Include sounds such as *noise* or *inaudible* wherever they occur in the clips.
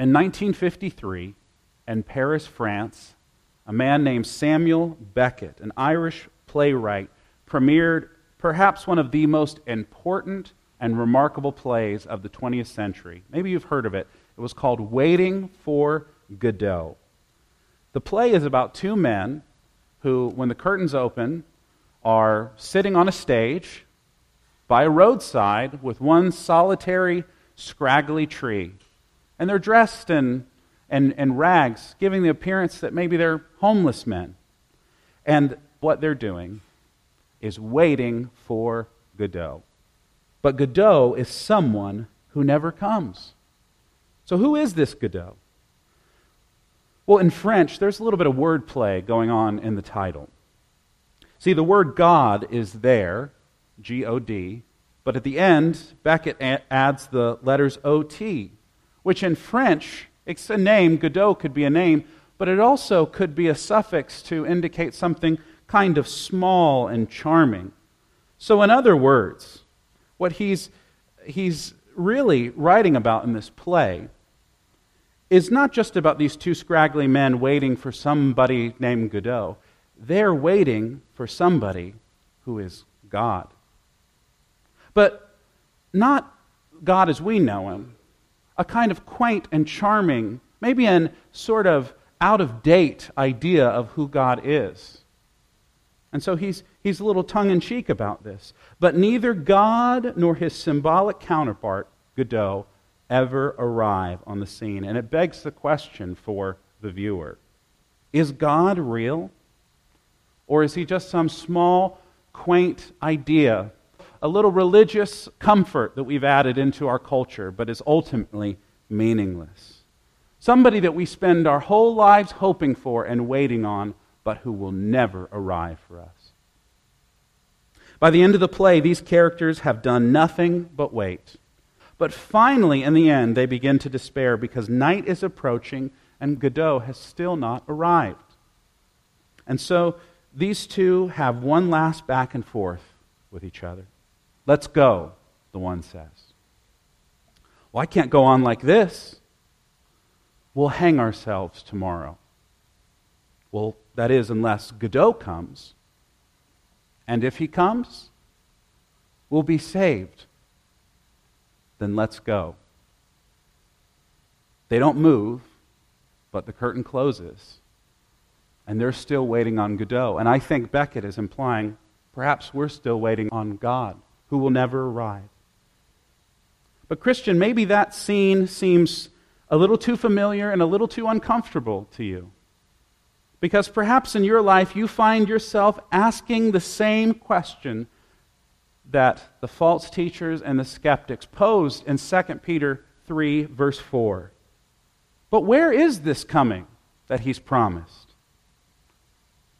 In 1953, in Paris, France, a man named Samuel Beckett, an Irish playwright, premiered perhaps one of the most important and remarkable plays of the 20th century. Maybe you've heard of it. It was called Waiting for Godot. The play is about two men who, when the curtains open, are sitting on a stage by a roadside with one solitary, scraggly tree. And they're dressed in, in, in rags, giving the appearance that maybe they're homeless men. And what they're doing is waiting for Godot. But Godot is someone who never comes. So, who is this Godot? Well, in French, there's a little bit of wordplay going on in the title. See, the word God is there, G O D, but at the end, Beckett adds the letters O T, which in French, it's a name. Godot could be a name, but it also could be a suffix to indicate something kind of small and charming. So, in other words, what he's, he's really writing about in this play is not just about these two scraggly men waiting for somebody named Godot. They're waiting for somebody who is God. But not God as we know him, a kind of quaint and charming, maybe an sort of out of date idea of who God is. And so he's, he's a little tongue in cheek about this. But neither God nor his symbolic counterpart, Godot, ever arrive on the scene. And it begs the question for the viewer Is God real? Or is he just some small, quaint idea, a little religious comfort that we've added into our culture, but is ultimately meaningless? Somebody that we spend our whole lives hoping for and waiting on, but who will never arrive for us. By the end of the play, these characters have done nothing but wait. But finally, in the end, they begin to despair because night is approaching and Godot has still not arrived. And so these two have one last back and forth with each other. Let's go, the one says. Well, I can't go on like this. We'll hang ourselves tomorrow. Well, that is, unless Godot comes. And if he comes, we'll be saved then let's go. They don't move, but the curtain closes. And they're still waiting on Godot. And I think Beckett is implying perhaps we're still waiting on God, who will never arrive. But, Christian, maybe that scene seems a little too familiar and a little too uncomfortable to you. Because perhaps in your life you find yourself asking the same question that the false teachers and the skeptics posed in 2 Peter 3, verse 4. But where is this coming that he's promised?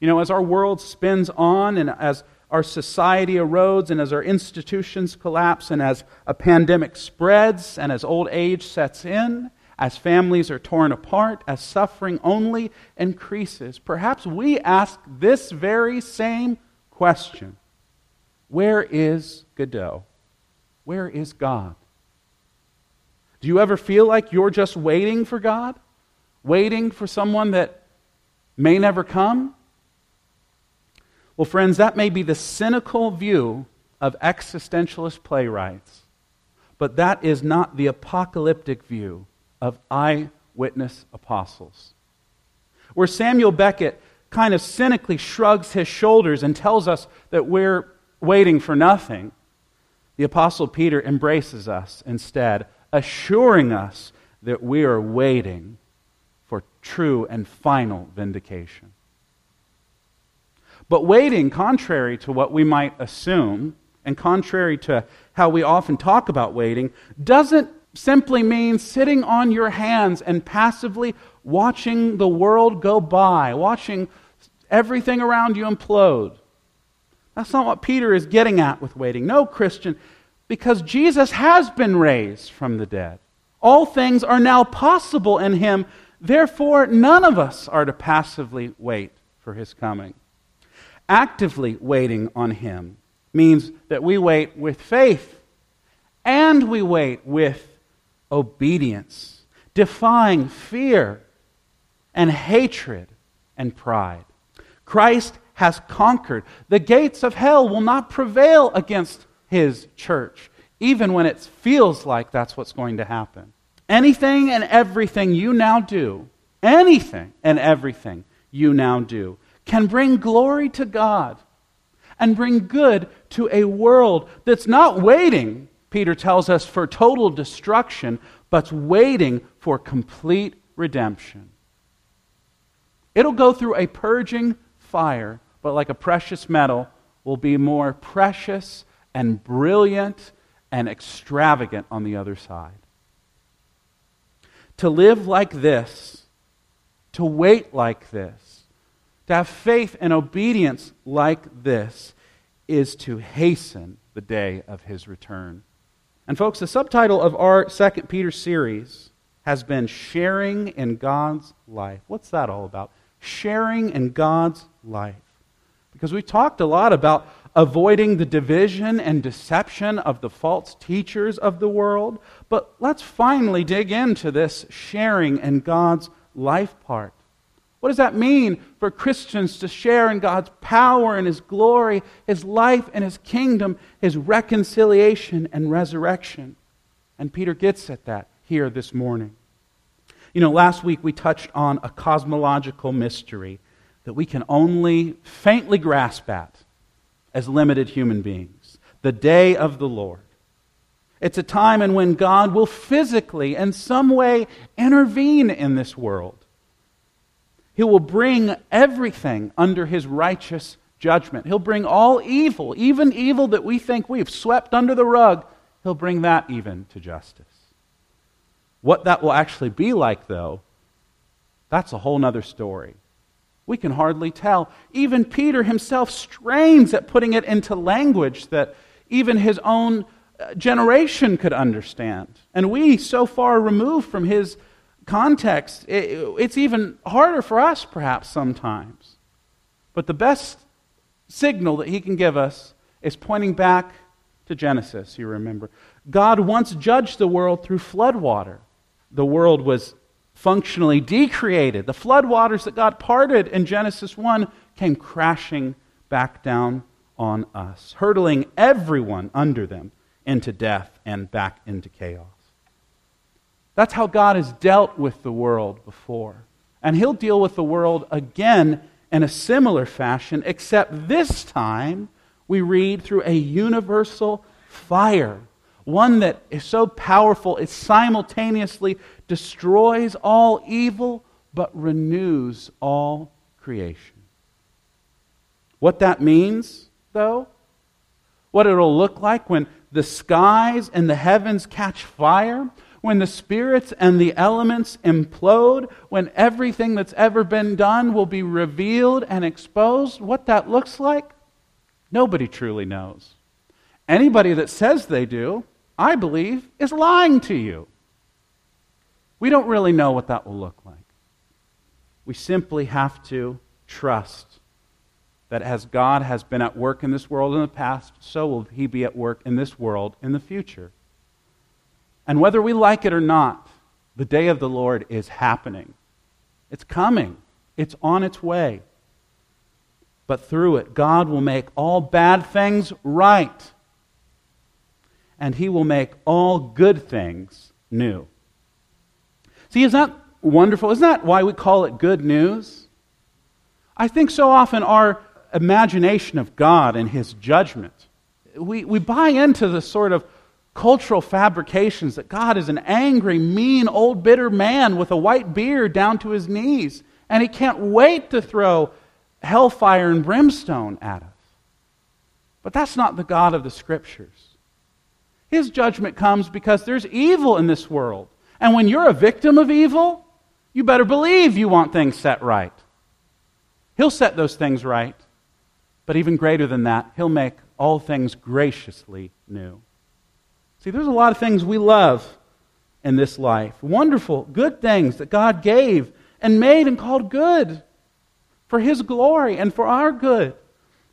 You know, as our world spins on and as our society erodes and as our institutions collapse and as a pandemic spreads and as old age sets in, as families are torn apart, as suffering only increases, perhaps we ask this very same question where is Godot? Where is God? Do you ever feel like you're just waiting for God? Waiting for someone that may never come? Well, friends, that may be the cynical view of existentialist playwrights, but that is not the apocalyptic view of eyewitness apostles. Where Samuel Beckett kind of cynically shrugs his shoulders and tells us that we're waiting for nothing, the Apostle Peter embraces us instead, assuring us that we are waiting for true and final vindication. But waiting, contrary to what we might assume, and contrary to how we often talk about waiting, doesn't simply mean sitting on your hands and passively watching the world go by, watching everything around you implode. That's not what Peter is getting at with waiting. No, Christian, because Jesus has been raised from the dead. All things are now possible in him. Therefore, none of us are to passively wait for his coming. Actively waiting on him means that we wait with faith and we wait with obedience. defying fear and hatred and pride. Christ has conquered. The gates of hell will not prevail against his church, even when it feels like that's what's going to happen. Anything and everything you now do, anything and everything you now do, can bring glory to God and bring good to a world that's not waiting, Peter tells us, for total destruction, but's waiting for complete redemption. It'll go through a purging fire, but like a precious metal, will be more precious and brilliant and extravagant on the other side. To live like this, to wait like this, to have faith and obedience like this, is to hasten the day of his return. And, folks, the subtitle of our Second Peter series has been Sharing in God's Life. What's that all about? Sharing in God's life. Because we talked a lot about avoiding the division and deception of the false teachers of the world. But let's finally dig into this sharing in God's life part. What does that mean for Christians to share in God's power and His glory, His life and His kingdom, His reconciliation and resurrection? And Peter gets at that here this morning. You know, last week we touched on a cosmological mystery that we can only faintly grasp at as limited human beings the day of the Lord. It's a time in when God will physically, in some way, intervene in this world. He will bring everything under his righteous judgment. He'll bring all evil, even evil that we think we've swept under the rug, he'll bring that even to justice. What that will actually be like, though, that's a whole other story. We can hardly tell. Even Peter himself strains at putting it into language that even his own uh, generation could understand. And we, so far removed from his context, it's even harder for us, perhaps, sometimes. But the best signal that he can give us is pointing back to Genesis, you remember. God once judged the world through floodwater. The world was functionally decreated. The floodwaters that God parted in Genesis 1 came crashing back down on us, hurtling everyone under them into death and back into chaos. That's how God has dealt with the world before. And He'll deal with the world again in a similar fashion, except this time we read through a universal fire one that is so powerful it simultaneously destroys all evil but renews all creation. What that means, though, what it'll look like when the skies and the heavens catch fire, when the spirits and the elements implode, when everything that's ever been done will be revealed and exposed, what that looks like, nobody truly knows. Anybody that says they do I believe, is lying to you. We don't really know what that will look like. We simply have to trust that as God has been at work in this world in the past, so will He be at work in this world in the future. And whether we like it or not, the day of the Lord is happening. It's coming, it's on its way. But through it, God will make all bad things right and he will make all good things new. See, is that wonderful? Isn't that why we call it good news? I think so often our imagination of God and his judgment, we, we buy into the sort of cultural fabrications that God is an angry, mean, old, bitter man with a white beard down to his knees, and he can't wait to throw hellfire and brimstone at us. But that's not the God of the Scriptures. His judgment comes because there's evil in this world. And when you're a victim of evil, you better believe you want things set right. He'll set those things right. But even greater than that, He'll make all things graciously new. See, there's a lot of things we love in this life. Wonderful, good things that God gave and made and called good for His glory and for our good.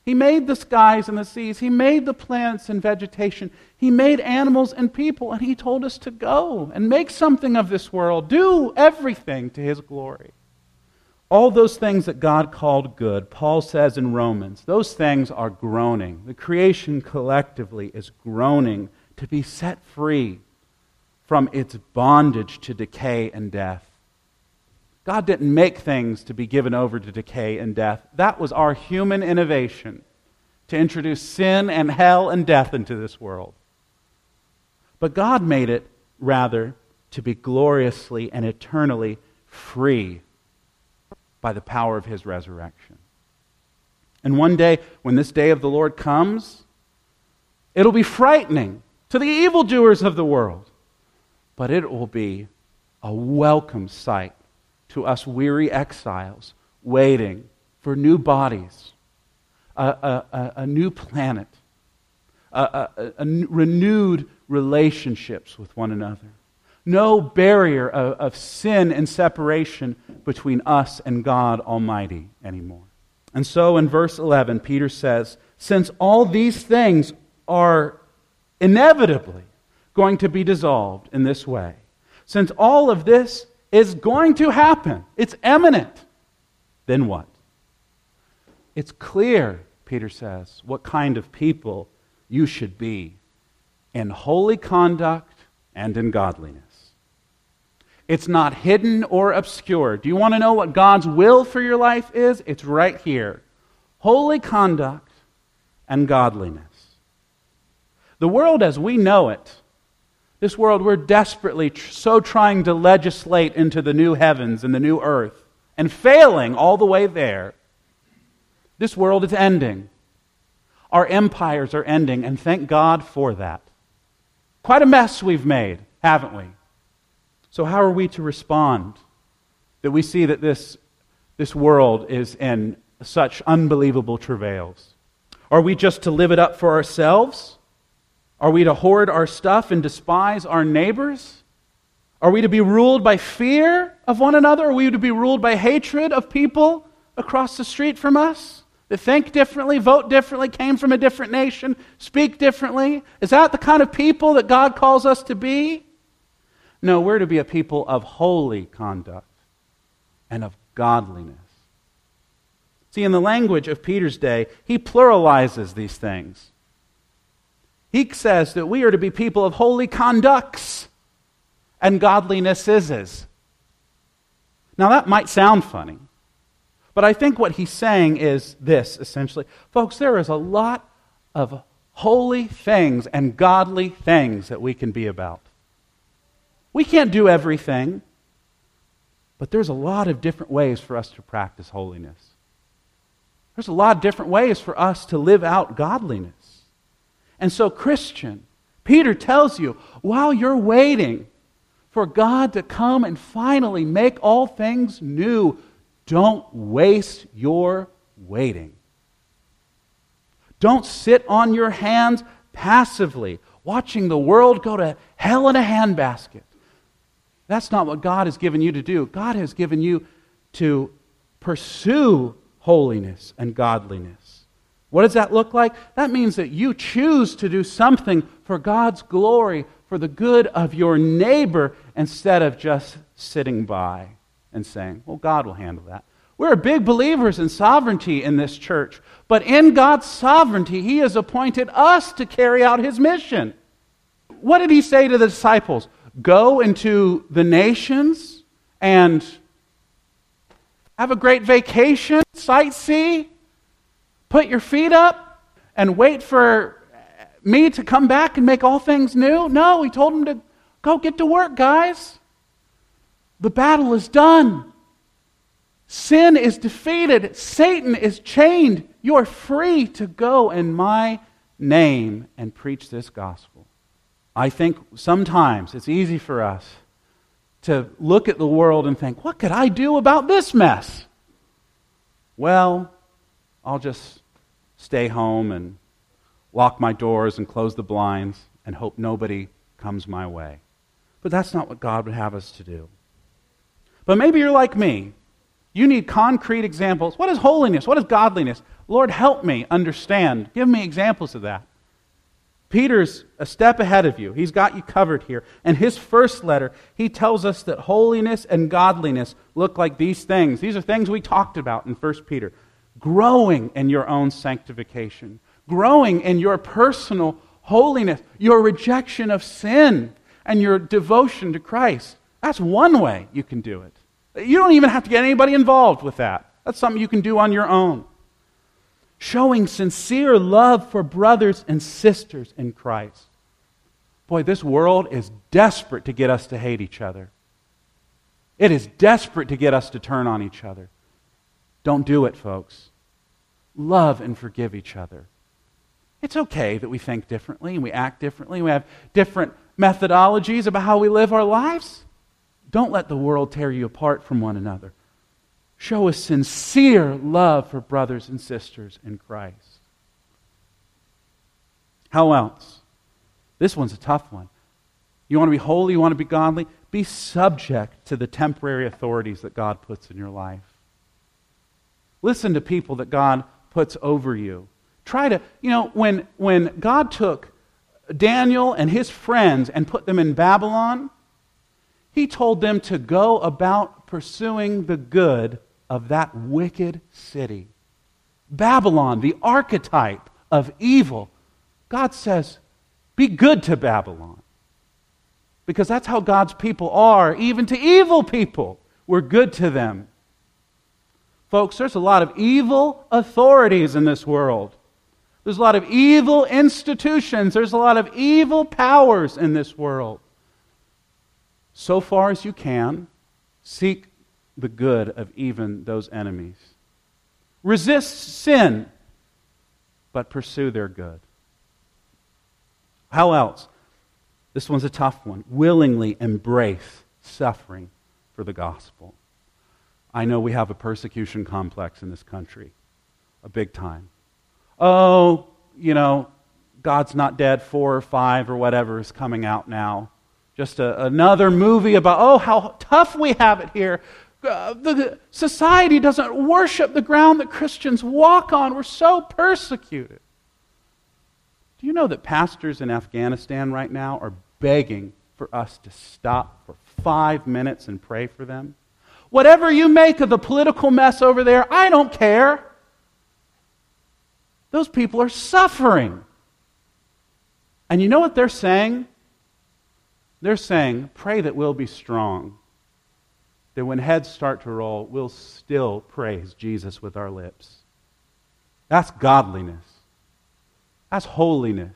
He made the skies and the seas. He made the plants and vegetation. He made animals and people, and He told us to go and make something of this world. Do everything to His glory. All those things that God called good, Paul says in Romans, those things are groaning. The creation collectively is groaning to be set free from its bondage to decay and death. God didn't make things to be given over to decay and death. That was our human innovation to introduce sin and hell and death into this world. But God made it, rather, to be gloriously and eternally free by the power of his resurrection. And one day, when this day of the Lord comes, it'll be frightening to the evildoers of the world, but it will be a welcome sight to us weary exiles waiting for new bodies, a, a, a, a new planet, a, renewed relationships with one another no barrier of, of sin and separation between us and God Almighty anymore. And so in verse 11, Peter says, Since all these things are inevitably going to be dissolved in this way, since all of this is going to happen, it's imminent, then what? It's clear, Peter says, what kind of people you should be in holy conduct and in godliness. It's not hidden or obscure. Do you want to know what God's will for your life is? It's right here holy conduct and godliness. The world as we know it, this world we're desperately tr- so trying to legislate into the new heavens and the new earth and failing all the way there. This world is ending. Our empires are ending, and thank God for that. Quite a mess we've made, haven't we? So, how are we to respond that we see that this, this world is in such unbelievable travails? Are we just to live it up for ourselves? Are we to hoard our stuff and despise our neighbors? Are we to be ruled by fear of one another? Are we to be ruled by hatred of people across the street from us that think differently, vote differently, came from a different nation, speak differently? Is that the kind of people that God calls us to be? No, we're to be a people of holy conduct and of godliness. See, in the language of Peter's day, he pluralizes these things. He says that we are to be people of holy conducts and godliness godlinesses. Now, that might sound funny, but I think what he's saying is this essentially. Folks, there is a lot of holy things and godly things that we can be about. We can't do everything, but there's a lot of different ways for us to practice holiness. There's a lot of different ways for us to live out godliness. And so, Christian, Peter tells you while you're waiting for God to come and finally make all things new, don't waste your waiting. Don't sit on your hands passively, watching the world go to hell in a handbasket. That's not what God has given you to do. God has given you to pursue holiness and godliness. What does that look like? That means that you choose to do something for God's glory, for the good of your neighbor, instead of just sitting by and saying, well, God will handle that. We're big believers in sovereignty in this church, but in God's sovereignty, He has appointed us to carry out His mission. What did He say to the disciples? go into the nations and have a great vacation, sightsee, put your feet up, and wait for me to come back and make all things new? No, he told them to go get to work, guys. The battle is done. Sin is defeated. Satan is chained. You are free to go in my name and preach this gospel. I think sometimes it's easy for us to look at the world and think, what could I do about this mess? Well, I'll just stay home and lock my doors and close the blinds and hope nobody comes my way. But that's not what God would have us to do. But maybe you're like me. You need concrete examples. What is holiness? What is godliness? Lord, help me understand. Give me examples of that. Peter's a step ahead of you. He's got you covered here. And his first letter, he tells us that holiness and godliness look like these things. These are things we talked about in 1 Peter. Growing in your own sanctification, growing in your personal holiness, your rejection of sin, and your devotion to Christ. That's one way you can do it. You don't even have to get anybody involved with that. That's something you can do on your own showing sincere love for brothers and sisters in Christ. Boy, this world is desperate to get us to hate each other. It is desperate to get us to turn on each other. Don't do it, folks. Love and forgive each other. It's okay that we think differently and we act differently. We have different methodologies about how we live our lives. Don't let the world tear you apart from one another. Show a sincere love for brothers and sisters in Christ. How else? This one's a tough one. You want to be holy, you want to be godly? Be subject to the temporary authorities that God puts in your life. Listen to people that God puts over you. Try to, you know, when, when God took Daniel and his friends and put them in Babylon, he told them to go about pursuing the good of that wicked city. Babylon, the archetype of evil. God says, be good to Babylon. Because that's how God's people are, even to evil people. We're good to them. Folks, there's a lot of evil authorities in this world. There's a lot of evil institutions. There's a lot of evil powers in this world. So far as you can, seek the good of even those enemies. Resist sin, but pursue their good. How else? This one's a tough one. Willingly embrace suffering for the gospel. I know we have a persecution complex in this country, a big time. Oh, you know, God's Not Dead 4 or 5 or whatever is coming out now. Just a, another movie about, oh, how tough we have it here. Uh, the society doesn't worship the ground that Christians walk on. We're so persecuted. Do you know that pastors in Afghanistan right now are begging for us to stop for five minutes and pray for them? Whatever you make of the political mess over there, I don't care. Those people are suffering. And you know what they're saying? They're saying, pray that we'll be strong that when heads start to roll, we'll still praise Jesus with our lips. That's godliness. That's holiness.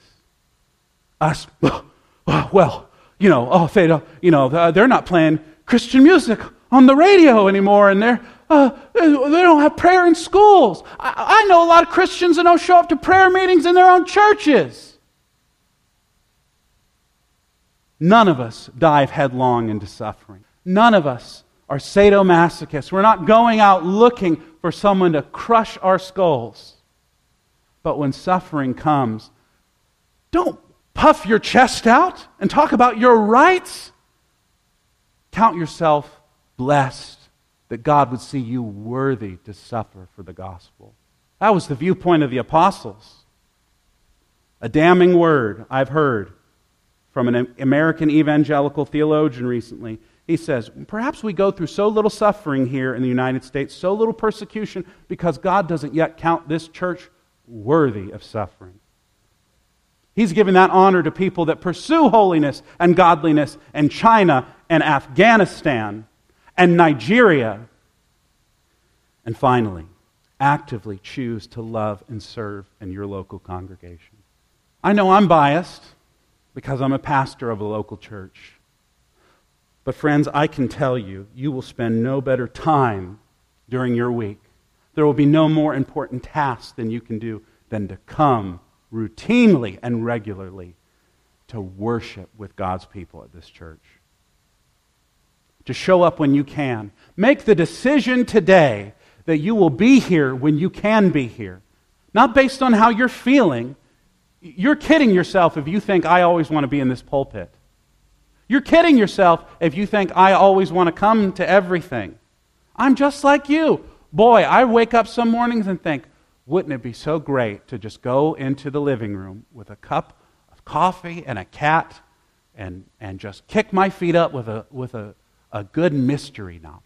Us, *sighs* well, you know, oh, don't, you know, uh, they're not playing Christian music on the radio anymore, and they're, uh, they don't have prayer in schools. I, I know a lot of Christians that don't show up to prayer meetings in their own churches. None of us dive headlong into suffering. None of us are sadomasochists. We're not going out looking for someone to crush our skulls. But when suffering comes, don't puff your chest out and talk about your rights. Count yourself blessed that God would see you worthy to suffer for the gospel. That was the viewpoint of the apostles. A damning word I've heard from an American evangelical theologian recently he says, Perhaps we go through so little suffering here in the United States, so little persecution, because God doesn't yet count this church worthy of suffering. He's giving that honor to people that pursue holiness and godliness in China and Afghanistan and Nigeria. And finally, actively choose to love and serve in your local congregation. I know I'm biased because I'm a pastor of a local church. But, friends, I can tell you, you will spend no better time during your week. There will be no more important task than you can do than to come routinely and regularly to worship with God's people at this church. To show up when you can. Make the decision today that you will be here when you can be here. Not based on how you're feeling. You're kidding yourself if you think I always want to be in this pulpit. You're kidding yourself if you think I always want to come to everything. I'm just like you. Boy, I wake up some mornings and think, wouldn't it be so great to just go into the living room with a cup of coffee and a cat and, and just kick my feet up with, a, with a, a good mystery novel?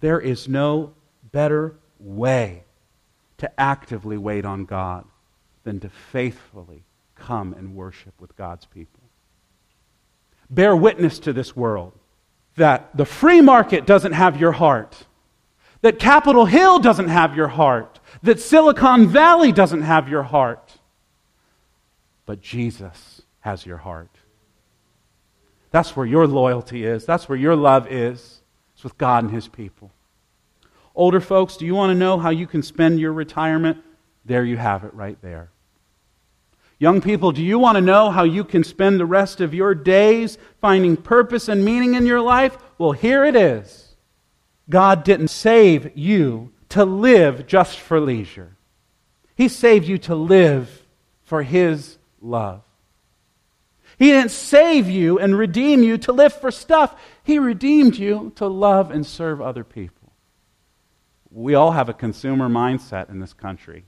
There is no better way to actively wait on God than to faithfully come and worship with God's people. Bear witness to this world that the free market doesn't have your heart, that Capitol Hill doesn't have your heart, that Silicon Valley doesn't have your heart, but Jesus has your heart. That's where your loyalty is. That's where your love is. It's with God and His people. Older folks, do you want to know how you can spend your retirement? There you have it right there. Young people, do you want to know how you can spend the rest of your days finding purpose and meaning in your life? Well, here it is. God didn't save you to live just for leisure, He saved you to live for His love. He didn't save you and redeem you to live for stuff. He redeemed you to love and serve other people. We all have a consumer mindset in this country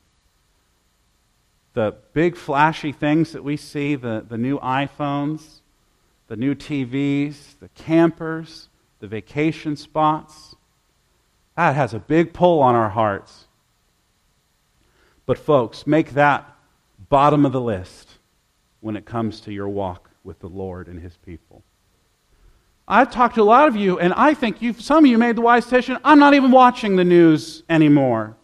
the big flashy things that we see the, the new iPhones, the new TVs, the campers, the vacation spots that has a big pull on our hearts. But, folks, make that bottom of the list when it comes to your walk with the Lord and His people. I've talked to a lot of you, and I think you some of you made the wise decision I'm not even watching the news anymore.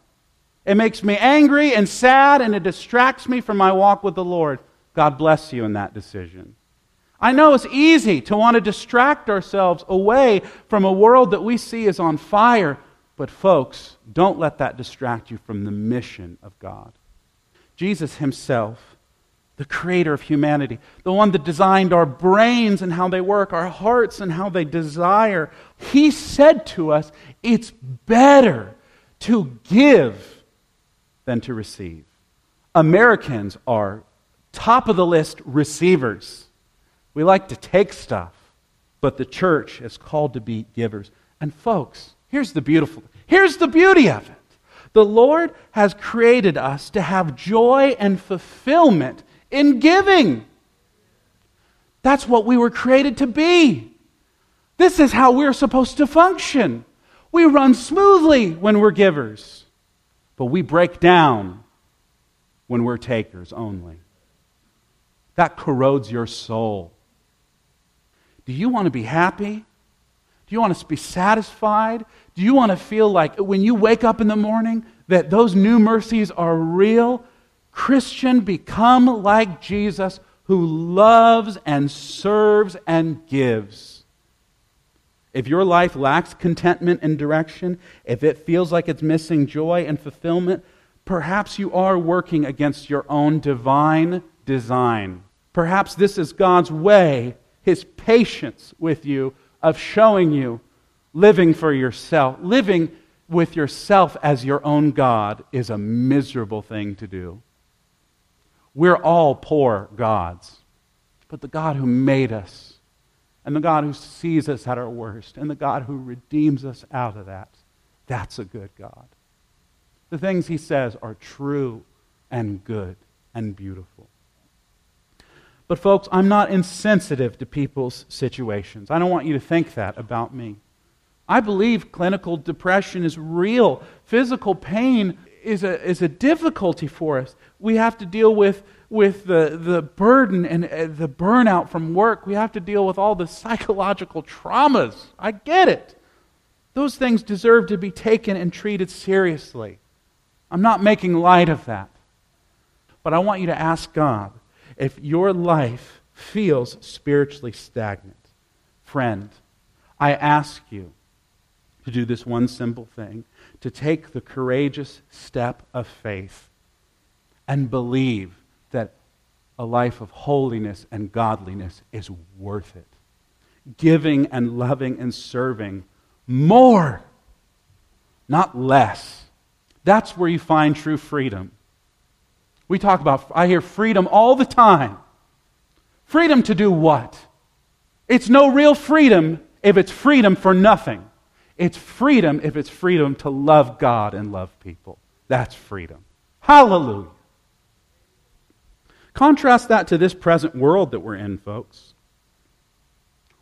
It makes me angry and sad, and it distracts me from my walk with the Lord. God bless you in that decision. I know it's easy to want to distract ourselves away from a world that we see is on fire, but folks, don't let that distract you from the mission of God. Jesus Himself, the creator of humanity, the one that designed our brains and how they work, our hearts and how they desire, He said to us, It's better to give than to receive. Americans are top of the list receivers. We like to take stuff, but the church is called to be givers. And folks, here's the beautiful here's the beauty of it. The Lord has created us to have joy and fulfillment in giving. That's what we were created to be. This is how we're supposed to function. We run smoothly when we're givers. But we break down when we're takers only. That corrodes your soul. Do you want to be happy? Do you want to be satisfied? Do you want to feel like when you wake up in the morning that those new mercies are real? Christian, become like Jesus who loves and serves and gives. If your life lacks contentment and direction, if it feels like it's missing joy and fulfillment, perhaps you are working against your own divine design. Perhaps this is God's way, His patience with you, of showing you living for yourself, living with yourself as your own God is a miserable thing to do. We're all poor gods, but the God who made us and the God who sees us at our worst, and the God who redeems us out of that. That's a good God. The things he says are true and good and beautiful. But, folks, I'm not insensitive to people's situations. I don't want you to think that about me. I believe clinical depression is real. Physical pain is a, is a difficulty for us. We have to deal with with the, the burden and uh, the burnout from work. We have to deal with all the psychological traumas. I get it. Those things deserve to be taken and treated seriously. I'm not making light of that. But I want you to ask God if your life feels spiritually stagnant. Friend, I ask you to do this one simple thing to take the courageous step of faith and believe that a life of holiness and godliness is worth it. Giving and loving and serving more, not less. That's where you find true freedom. We talk about, I hear freedom all the time. Freedom to do what? It's no real freedom if it's freedom for nothing. It's freedom if it's freedom to love God and love people. That's freedom. Hallelujah. Contrast that to this present world that we're in, folks,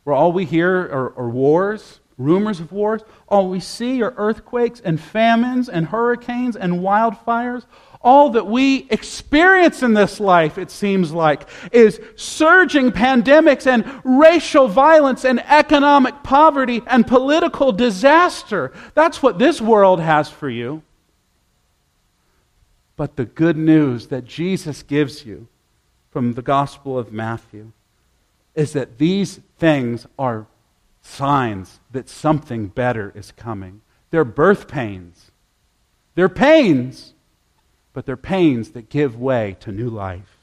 where all we hear are, are wars, rumors of wars. All we see are earthquakes and famines and hurricanes and wildfires. All that we experience in this life, it seems like, is surging pandemics and racial violence and economic poverty and political disaster. That's what this world has for you. But the good news that Jesus gives you from the Gospel of Matthew is that these things are signs that something better is coming. They're birth pains. They're pains, but they're pains that give way to new life.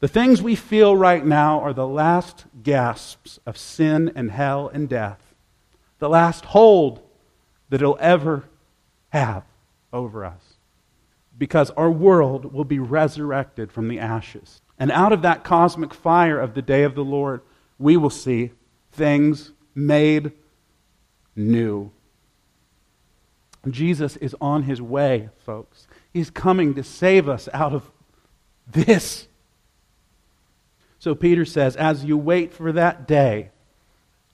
The things we feel right now are the last gasps of sin and hell and death, the last hold that it'll ever have over us. Because our world will be resurrected from the ashes. And out of that cosmic fire of the day of the Lord, we will see things made new. Jesus is on his way, folks. He's coming to save us out of this. So Peter says, as you wait for that day,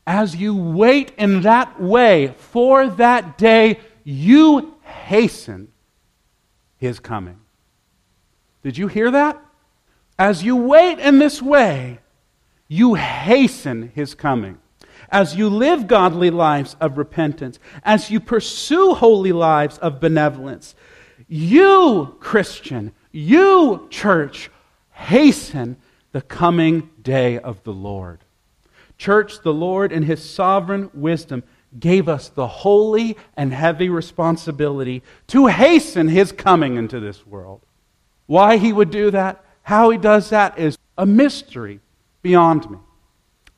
as you wait in that way for that day, you hasten his coming. Did you hear that? As you wait in this way, you hasten his coming. As you live godly lives of repentance, as you pursue holy lives of benevolence, you, Christian, you, church, hasten the coming day of the Lord. Church, the Lord, in his sovereign wisdom, gave us the holy and heavy responsibility to hasten his coming into this world. Why he would do that, how he does that, is a mystery beyond me.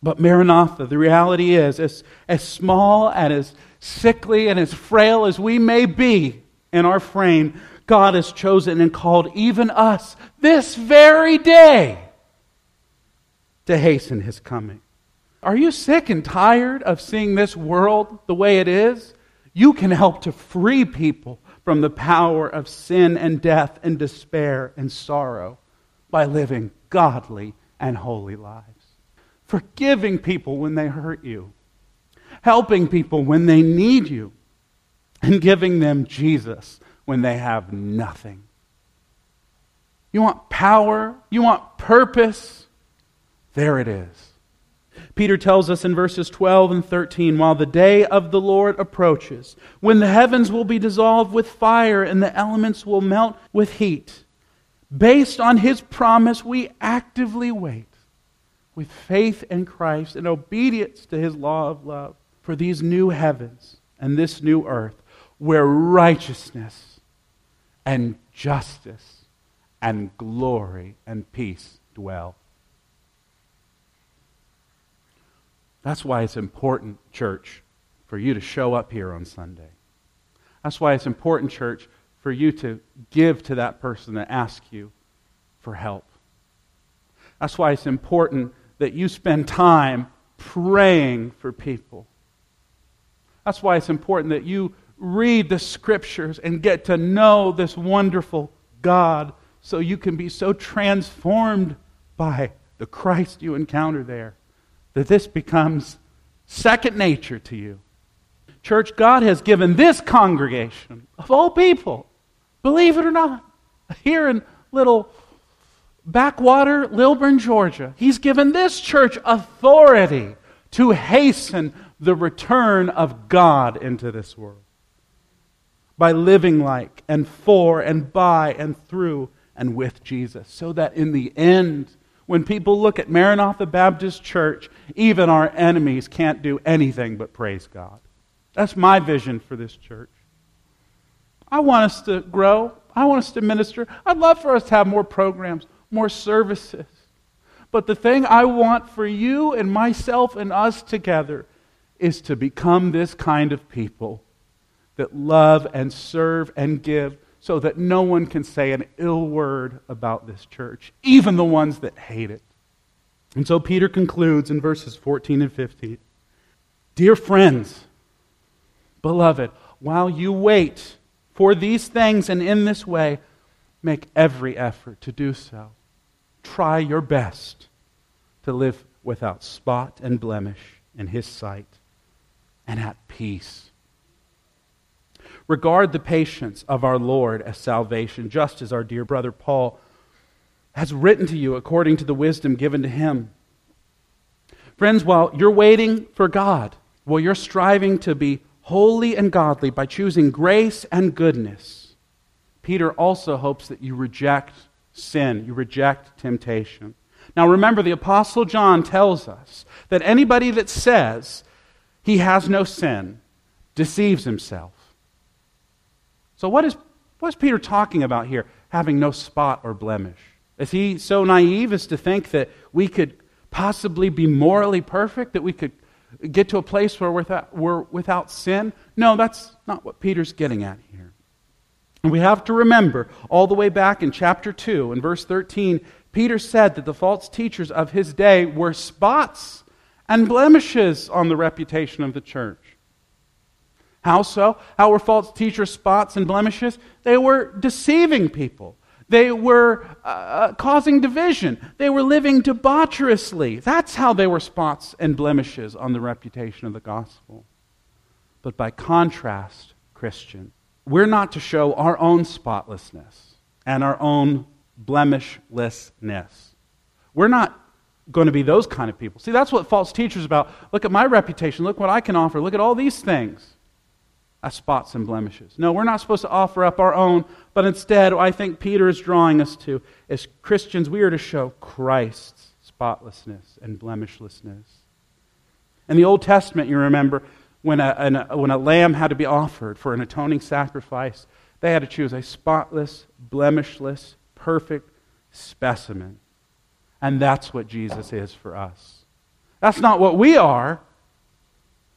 But Maranatha, the reality is, as, as small and as sickly and as frail as we may be in our frame, God has chosen and called even us this very day to hasten his coming. Are you sick and tired of seeing this world the way it is? You can help to free people from the power of sin and death and despair and sorrow by living godly and holy lives. Forgiving people when they hurt you, helping people when they need you, and giving them Jesus when they have nothing. You want power? You want purpose? There it is. Peter tells us in verses 12 and 13 while the day of the Lord approaches, when the heavens will be dissolved with fire and the elements will melt with heat Based on his promise, we actively wait with faith in Christ and obedience to his law of love for these new heavens and this new earth where righteousness and justice and glory and peace dwell. That's why it's important, church, for you to show up here on Sunday. That's why it's important, church, for you to give to that person that asks you for help. That's why it's important that you spend time praying for people. That's why it's important that you read the scriptures and get to know this wonderful God so you can be so transformed by the Christ you encounter there that this becomes second nature to you. Church, God has given this congregation, of all people, Believe it or not, here in little backwater Lilburn, Georgia, he's given this church authority to hasten the return of God into this world by living like and for and by and through and with Jesus, so that in the end, when people look at Maranatha Baptist Church, even our enemies can't do anything but praise God. That's my vision for this church. I want us to grow. I want us to minister. I'd love for us to have more programs, more services. But the thing I want for you and myself and us together is to become this kind of people that love and serve and give so that no one can say an ill word about this church, even the ones that hate it. And so Peter concludes in verses 14 and 15. Dear friends, beloved, while you wait for these things and in this way, make every effort to do so. Try your best to live without spot and blemish in His sight and at peace. Regard the patience of our Lord as salvation, just as our dear brother Paul has written to you according to the wisdom given to him. Friends, while you're waiting for God, while you're striving to be holy and godly by choosing grace and goodness, Peter also hopes that you reject sin, you reject temptation. Now remember, the Apostle John tells us that anybody that says he has no sin deceives himself. So, what is, what is Peter talking about here, having no spot or blemish? Is he so naive as to think that we could possibly be morally perfect, that we could get to a place where we're without, we're without sin? No, that's not what Peter's getting at here. And we have to remember, all the way back in chapter 2, in verse 13, Peter said that the false teachers of his day were spots and blemishes on the reputation of the church. How so? How were false teachers spots and blemishes? They were deceiving people. They were uh, uh, causing division. They were living debaucherously. That's how they were spots and blemishes on the reputation of the gospel. But by contrast, Christian, we're not to show our own spotlessness and our own blemishlessness. We're not going to be those kind of people. See, that's what false teachers about. Look at my reputation. Look what I can offer. Look at all these things as spots and blemishes. No, we're not supposed to offer up our own, but instead, I think Peter is drawing us to, as Christians, we are to show Christ's spotlessness and blemishlessness. In the Old Testament, you remember, when a, when a lamb had to be offered for an atoning sacrifice, they had to choose a spotless, blemishless, perfect specimen. And that's what Jesus is for us. That's not what we are.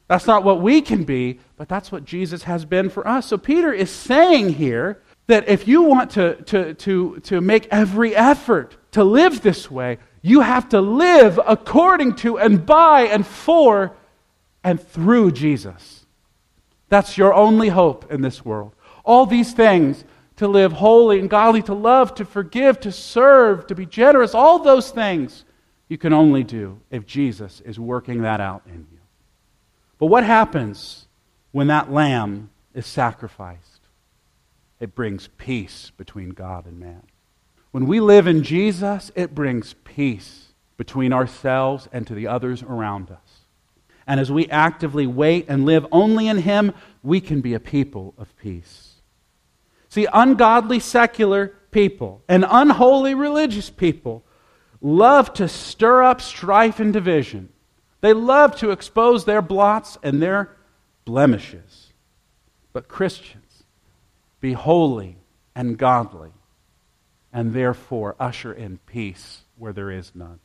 That's not what we can be, but that's what Jesus has been for us. So Peter is saying here that if you want to, to, to, to make every effort to live this way, you have to live according to and by and for and through Jesus. That's your only hope in this world. All these things to live holy and godly, to love, to forgive, to serve, to be generous, all those things you can only do if Jesus is working that out in you. But what happens when that lamb is sacrificed? It brings peace between God and man. When we live in Jesus, it brings peace between ourselves and to the others around us. And as we actively wait and live only in Him, we can be a people of peace. See, ungodly secular people and unholy religious people love to stir up strife and division. They love to expose their blots and their blemishes. But Christians, be holy and godly, and therefore usher in peace where there is none.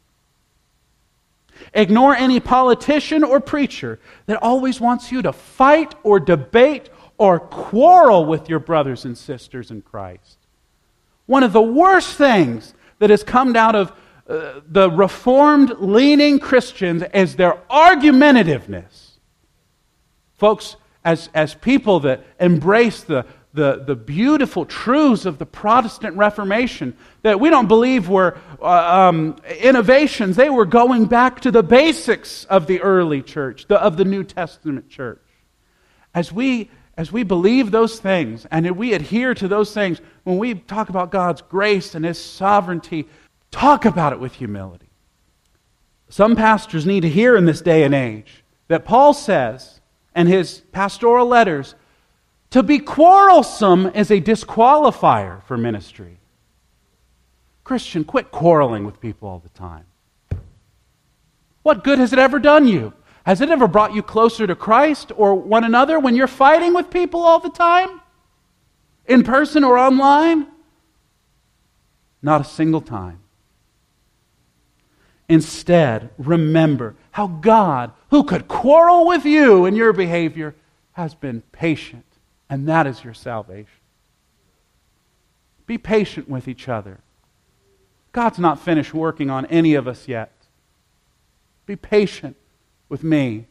Ignore any politician or preacher that always wants you to fight or debate or quarrel with your brothers and sisters in Christ. One of the worst things that has come out of uh, the reformed leaning Christians is their argumentativeness. Folks, as, as people that embrace the, the, the beautiful truths of the Protestant Reformation, that we don't believe were uh, um, innovations, they were going back to the basics of the early church, the, of the New Testament church. As we as we believe those things and we adhere to those things, when we talk about God's grace and His sovereignty, talk about it with humility. Some pastors need to hear in this day and age that Paul says in his pastoral letters to be quarrelsome is a disqualifier for ministry. Christian, quit quarreling with people all the time. What good has it ever done you? Has it ever brought you closer to Christ or one another when you're fighting with people all the time? In person or online? Not a single time. Instead, remember how God, who could quarrel with you in your behavior, has been patient, and that is your salvation. Be patient with each other. God's not finished working on any of us yet. Be patient with me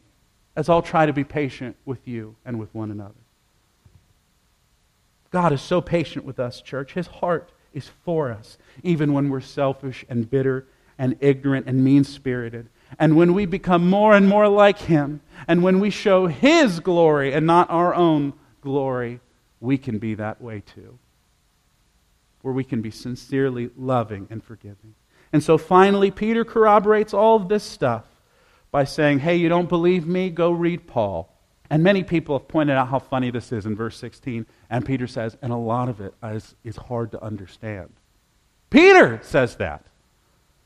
as I'll try to be patient with you and with one another. God is so patient with us, church. His heart is for us, even when we're selfish and bitter and ignorant and mean spirited. And when we become more and more like Him, and when we show His glory and not our own glory, we can be that way too. Where we can be sincerely loving and forgiving. And so finally, Peter corroborates all of this stuff by saying, Hey, you don't believe me? Go read Paul. And many people have pointed out how funny this is in verse 16. And Peter says, and a lot of it is, is hard to understand. Peter says that.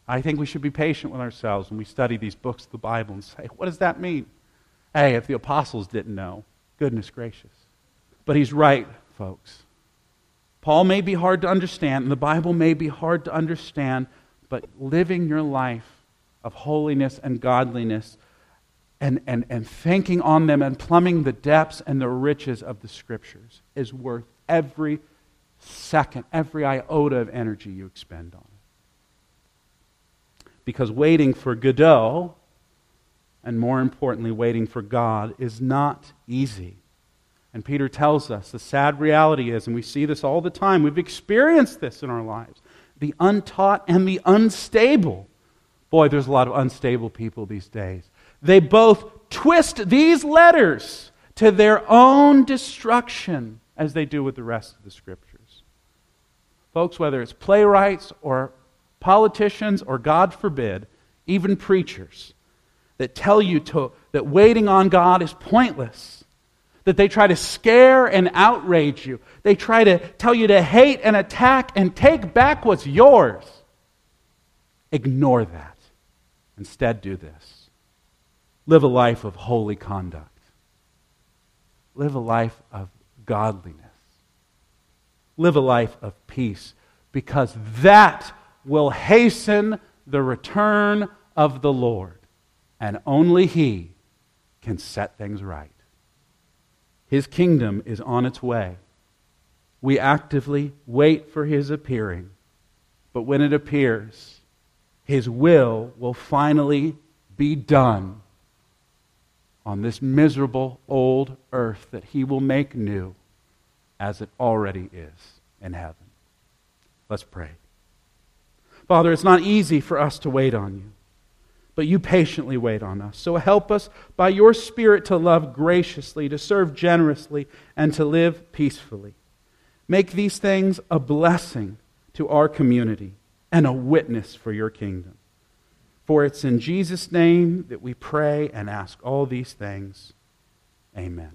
I think we should be patient with ourselves when we study these books of the Bible and say, what does that mean? Hey, if the apostles didn't know, goodness gracious. But he's right, folks. Paul may be hard to understand, and the Bible may be hard to understand, but living your life of holiness and godliness and, and, and thinking on them and plumbing the depths and the riches of the scriptures is worth every second, every iota of energy you expend on it. Because waiting for Godot, and more importantly, waiting for God, is not easy. And Peter tells us the sad reality is, and we see this all the time, we've experienced this in our lives the untaught and the unstable. Boy, there's a lot of unstable people these days they both twist these letters to their own destruction as they do with the rest of the scriptures. Folks, whether it's playwrights or politicians or, God forbid, even preachers that tell you to, that waiting on God is pointless, that they try to scare and outrage you, they try to tell you to hate and attack and take back what's yours. Ignore that. Instead, do this live a life of holy conduct, live a life of godliness, live a life of peace, because that will hasten the return of the Lord, and only He can set things right. His kingdom is on its way. We actively wait for His appearing, but when it appears, His will will finally be done on this miserable old earth that he will make new as it already is in heaven. Let's pray. Father, it's not easy for us to wait on you, but you patiently wait on us. So help us by your Spirit to love graciously, to serve generously, and to live peacefully. Make these things a blessing to our community and a witness for your kingdom. For it's in Jesus' name that we pray and ask all these things. Amen.